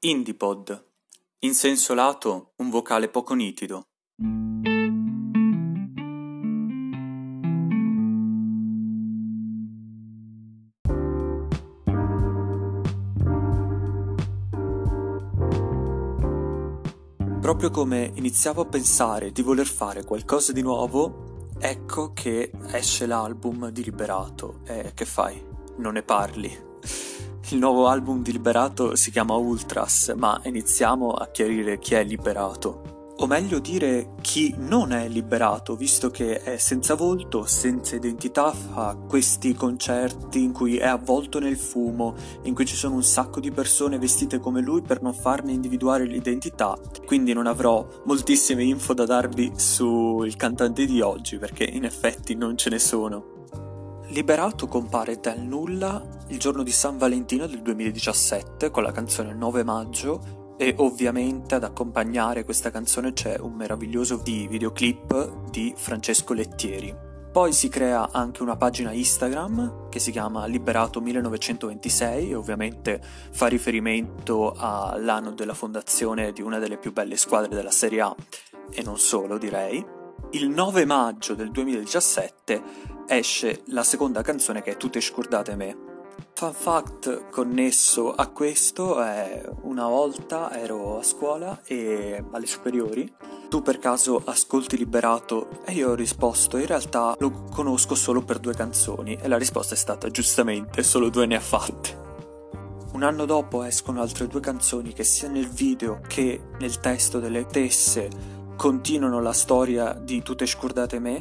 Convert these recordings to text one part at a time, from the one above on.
Indipod. In senso lato, un vocale poco nitido. Proprio come iniziavo a pensare di voler fare qualcosa di nuovo, ecco che esce l'album di Liberato. E che fai? Non ne parli. Il nuovo album di Liberato si chiama Ultras, ma iniziamo a chiarire chi è Liberato. O meglio dire chi non è liberato, visto che è senza volto, senza identità, fa questi concerti in cui è avvolto nel fumo, in cui ci sono un sacco di persone vestite come lui per non farne individuare l'identità. Quindi non avrò moltissime info da darvi sul cantante di oggi, perché in effetti non ce ne sono. Liberato compare dal nulla il giorno di San Valentino del 2017 con la canzone 9 maggio e ovviamente ad accompagnare questa canzone c'è un meraviglioso videoclip di Francesco Lettieri. Poi si crea anche una pagina Instagram che si chiama Liberato 1926 e ovviamente fa riferimento all'anno della fondazione di una delle più belle squadre della Serie A e non solo direi. Il 9 maggio del 2017 esce la seconda canzone che è Tu te scordate me. Fun fact connesso a questo è una volta ero a scuola e alle superiori tu per caso ascolti Liberato e io ho risposto in realtà lo conosco solo per due canzoni e la risposta è stata giustamente solo due ne ha fatte. Un anno dopo escono altre due canzoni che sia nel video che nel testo delle tesse continuano la storia di Tu te scordate me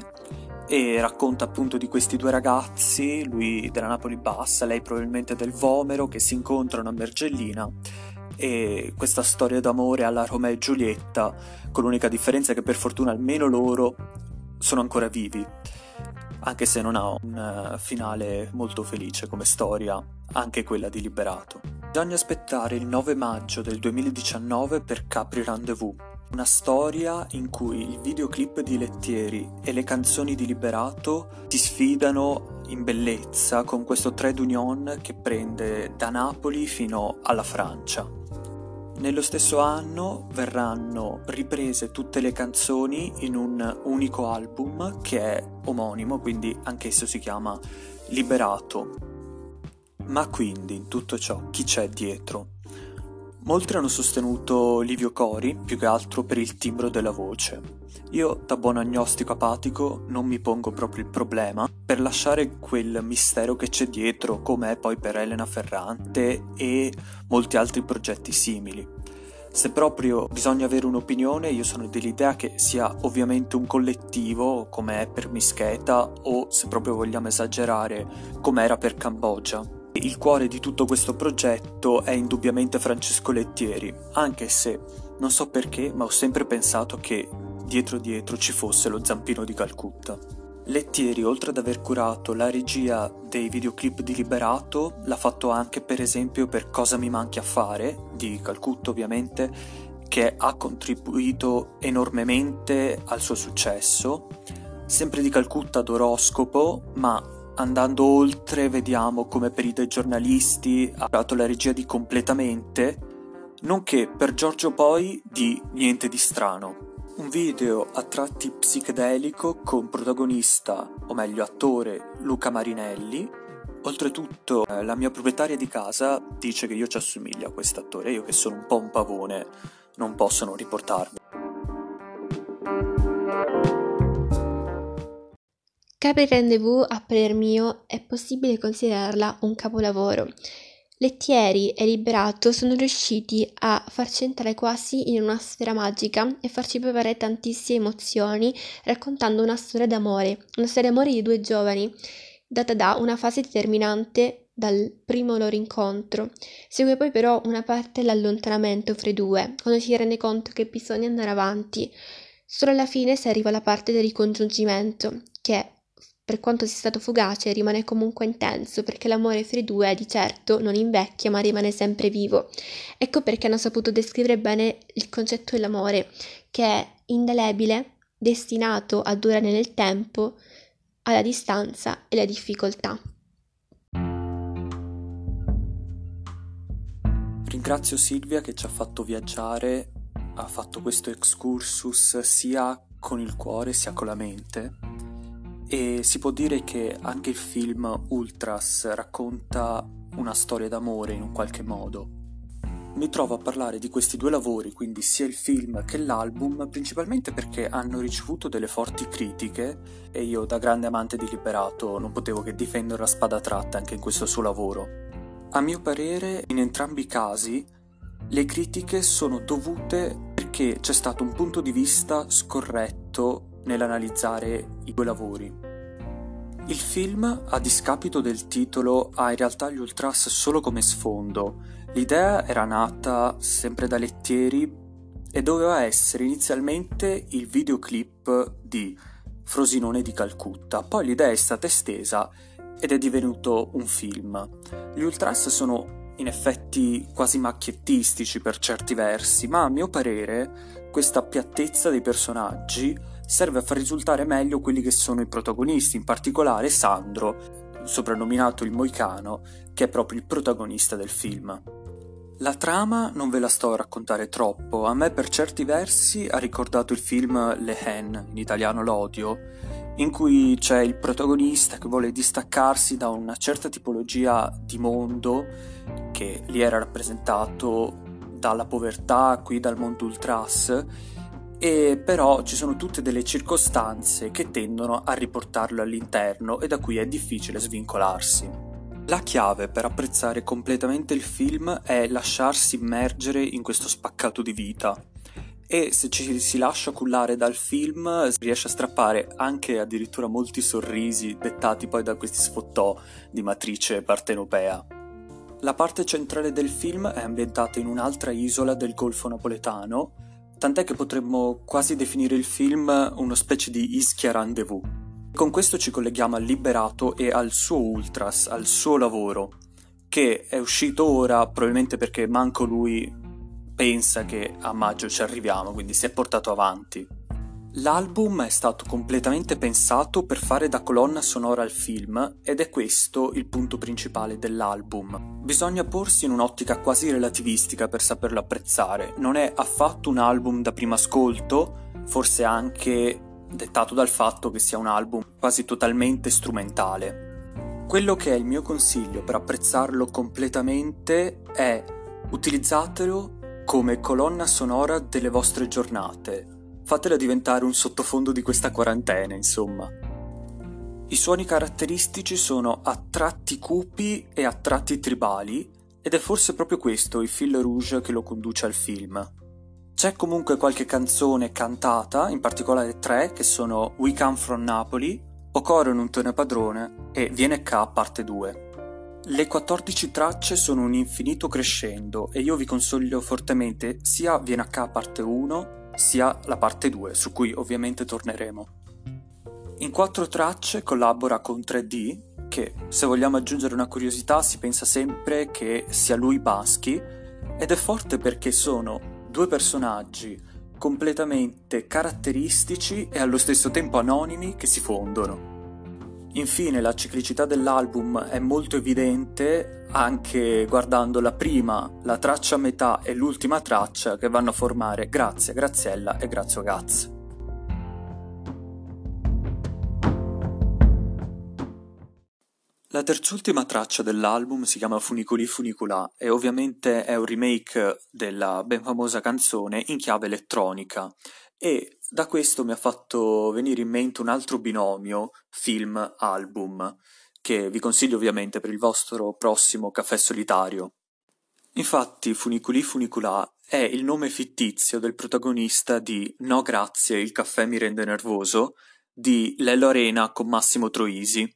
e racconta appunto di questi due ragazzi, lui della Napoli Bassa, lei probabilmente del Vomero, che si incontrano a Mergellina e questa storia d'amore alla Romeo e Giulietta, con l'unica differenza che per fortuna almeno loro sono ancora vivi, anche se non ha un finale molto felice come storia, anche quella di Liberato. Bisogna aspettare il 9 maggio del 2019 per Capri Rendezvous, una storia in cui il videoclip di Lettieri e le canzoni di Liberato si sfidano in bellezza con questo trade union che prende da Napoli fino alla Francia. Nello stesso anno verranno riprese tutte le canzoni in un unico album che è omonimo, quindi anch'esso si chiama Liberato. Ma quindi in tutto ciò chi c'è dietro? Molti hanno sostenuto Livio Cori più che altro per il timbro della voce. Io, da buon agnostico apatico, non mi pongo proprio il problema per lasciare quel mistero che c'è dietro, come è poi per Elena Ferrante e molti altri progetti simili. Se proprio bisogna avere un'opinione, io sono dell'idea che sia ovviamente un collettivo, come è per Mischeta, o se proprio vogliamo esagerare, come era per Cambogia il cuore di tutto questo progetto è indubbiamente Francesco Lettieri, anche se non so perché, ma ho sempre pensato che dietro dietro ci fosse lo zampino di Calcutta. Lettieri, oltre ad aver curato la regia dei videoclip di Liberato, l'ha fatto anche per esempio per Cosa mi manchi a fare, di Calcutta ovviamente, che ha contribuito enormemente al suo successo. Sempre di Calcutta ad Oroscopo, ma andando oltre vediamo come per i due giornalisti ha dato la regia di Completamente, nonché per Giorgio Poi di Niente di strano. Un video a tratti psichedelico con protagonista, o meglio attore, Luca Marinelli. Oltretutto eh, la mia proprietaria di casa dice che io ci assomiglio a quest'attore, io che sono un po' un pavone non posso non riportarmi. Capri Rendezvous, a parer mio, è possibile considerarla un capolavoro. Lettieri e Liberato sono riusciti a farci entrare quasi in una sfera magica e farci provare tantissime emozioni raccontando una storia d'amore, una storia d'amore di due giovani, data da una fase determinante dal primo loro incontro. Segue poi però una parte dell'allontanamento fra i due, quando si rende conto che bisogna andare avanti. Solo alla fine si arriva alla parte del ricongiungimento, che per quanto sia stato fugace, rimane comunque intenso perché l'amore fra i due di certo non invecchia ma rimane sempre vivo. Ecco perché hanno saputo descrivere bene il concetto dell'amore, che è indelebile, destinato a durare nel tempo, alla distanza e alla difficoltà. Ringrazio Silvia che ci ha fatto viaggiare, ha fatto questo excursus sia con il cuore sia con la mente e si può dire che anche il film Ultras racconta una storia d'amore in un qualche modo. Mi trovo a parlare di questi due lavori, quindi sia il film che l'album, principalmente perché hanno ricevuto delle forti critiche e io da grande amante di Liberato non potevo che difendere la spada tratta anche in questo suo lavoro. A mio parere, in entrambi i casi, le critiche sono dovute perché c'è stato un punto di vista scorretto nell'analizzare i due lavori. Il film, a discapito del titolo, ha in realtà gli ultras solo come sfondo. L'idea era nata sempre da Lettieri e doveva essere inizialmente il videoclip di Frosinone di Calcutta. Poi l'idea è stata estesa ed è divenuto un film. Gli ultras sono in effetti quasi macchiettistici per certi versi, ma a mio parere questa piattezza dei personaggi serve a far risultare meglio quelli che sono i protagonisti, in particolare Sandro, soprannominato il Moicano, che è proprio il protagonista del film. La trama non ve la sto a raccontare troppo, a me per certi versi ha ricordato il film Le Hen, in italiano L'Odio, in cui c'è il protagonista che vuole distaccarsi da una certa tipologia di mondo che lì era rappresentato dalla povertà, qui dal mondo ultras, e però ci sono tutte delle circostanze che tendono a riportarlo all'interno e da cui è difficile svincolarsi. La chiave per apprezzare completamente il film è lasciarsi immergere in questo spaccato di vita e se ci si lascia cullare dal film si riesce a strappare anche addirittura molti sorrisi dettati poi da questi sfottò di matrice partenopea. La parte centrale del film è ambientata in un'altra isola del Golfo napoletano tant'è che potremmo quasi definire il film una specie di Ischia Rendezvous. Con questo ci colleghiamo al Liberato e al suo Ultras, al suo lavoro, che è uscito ora probabilmente perché manco lui pensa che a maggio ci arriviamo, quindi si è portato avanti. L'album è stato completamente pensato per fare da colonna sonora al film ed è questo il punto principale dell'album. Bisogna porsi in un'ottica quasi relativistica per saperlo apprezzare. Non è affatto un album da primo ascolto, forse anche dettato dal fatto che sia un album quasi totalmente strumentale. Quello che è il mio consiglio per apprezzarlo completamente è utilizzatelo come colonna sonora delle vostre giornate fatela diventare un sottofondo di questa quarantena, insomma. I suoni caratteristici sono a tratti cupi e a tratti tribali, ed è forse proprio questo il fil rouge che lo conduce al film. C'è comunque qualche canzone cantata, in particolare tre, che sono We Come From Napoli, Occorre un Tone Padrone e Viene K parte 2. Le 14 tracce sono un infinito crescendo e io vi consiglio fortemente sia Viene K parte 1 sia la parte 2, su cui ovviamente torneremo. In quattro tracce collabora con 3D, che se vogliamo aggiungere una curiosità si pensa sempre che sia lui Baschi, ed è forte perché sono due personaggi completamente caratteristici e allo stesso tempo anonimi che si fondono. Infine la ciclicità dell'album è molto evidente anche guardando la prima, la traccia metà e l'ultima traccia che vanno a formare Grazia, Graziella e Grazio Gaz. La terzultima traccia dell'album si chiama Funiculi Funicula e ovviamente è un remake della ben famosa canzone in chiave elettronica e da questo mi ha fatto venire in mente un altro binomio film-album, che vi consiglio ovviamente per il vostro prossimo caffè solitario. Infatti Funiculi Funicula è il nome fittizio del protagonista di No grazie, il caffè mi rende nervoso, di Lello Arena con Massimo Troisi,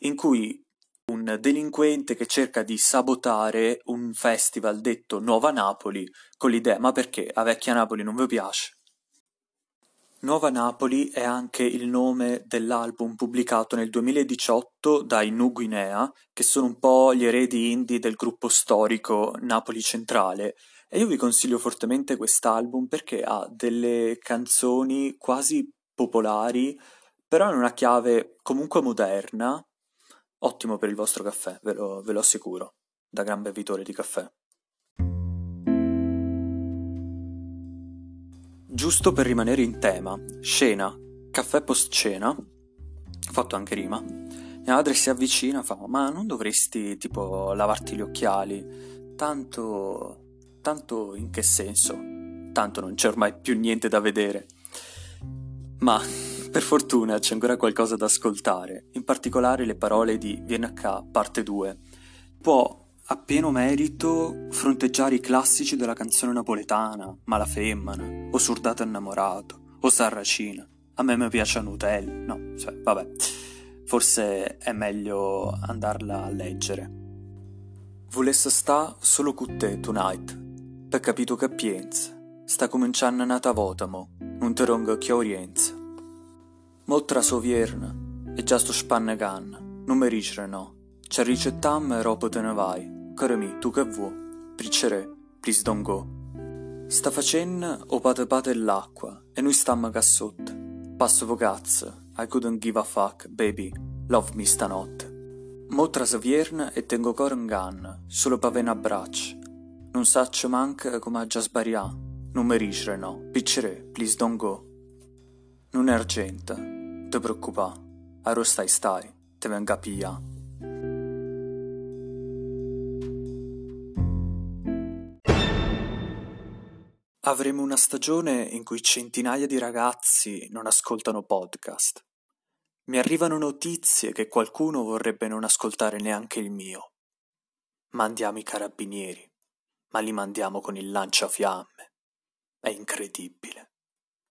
in cui un delinquente che cerca di sabotare un festival detto Nuova Napoli con l'idea ma perché a vecchia Napoli non vi piace? Nuova Napoli è anche il nome dell'album pubblicato nel 2018 dai Nu Guinea, che sono un po' gli eredi indie del gruppo storico Napoli Centrale, e io vi consiglio fortemente quest'album perché ha delle canzoni quasi popolari, però in una chiave comunque moderna, ottimo per il vostro caffè, ve lo, ve lo assicuro, da gran bevitore di caffè. Giusto per rimanere in tema, scena, caffè post cena, fatto anche rima, mia madre si avvicina e fa ma non dovresti tipo lavarti gli occhiali, tanto, tanto in che senso? Tanto non c'è ormai più niente da vedere. Ma per fortuna c'è ancora qualcosa da ascoltare, in particolare le parole di a parte 2. Può a pieno merito fronteggiare i classici della canzone napoletana, Mala Femmina, o Surdato innamorato, o Sarracina. A me mi piace Nutella, no, cioè, vabbè, forse è meglio andarla a leggere. Volesse sta solo con te tonight, per capito che piensa, sta cominciando nata vota mo, non te ronga che orienza. Moltra sovierna, e già sto spanne canna, non mi ricere no, c'è ricettam e ropo te ne vai. Caro tu che vuoi? Priccere, please don't go. Sta facendo o pate pate l'acqua e noi stamma ca sotto. Passo vocazza, I couldn't give a fuck, baby, love me stanotte. Mo trasavierna e tengo cor in ganna, solo pa ven abbraccio. Non saccio manca come ha già sbarià, non mi ricere no, piccere, please don't go. Non è argenta, te preoccupa, aro stai stai, te venga a Avremo una stagione in cui centinaia di ragazzi non ascoltano podcast. Mi arrivano notizie che qualcuno vorrebbe non ascoltare neanche il mio. Mandiamo i carabinieri, ma li mandiamo con il lanciafiamme. È incredibile.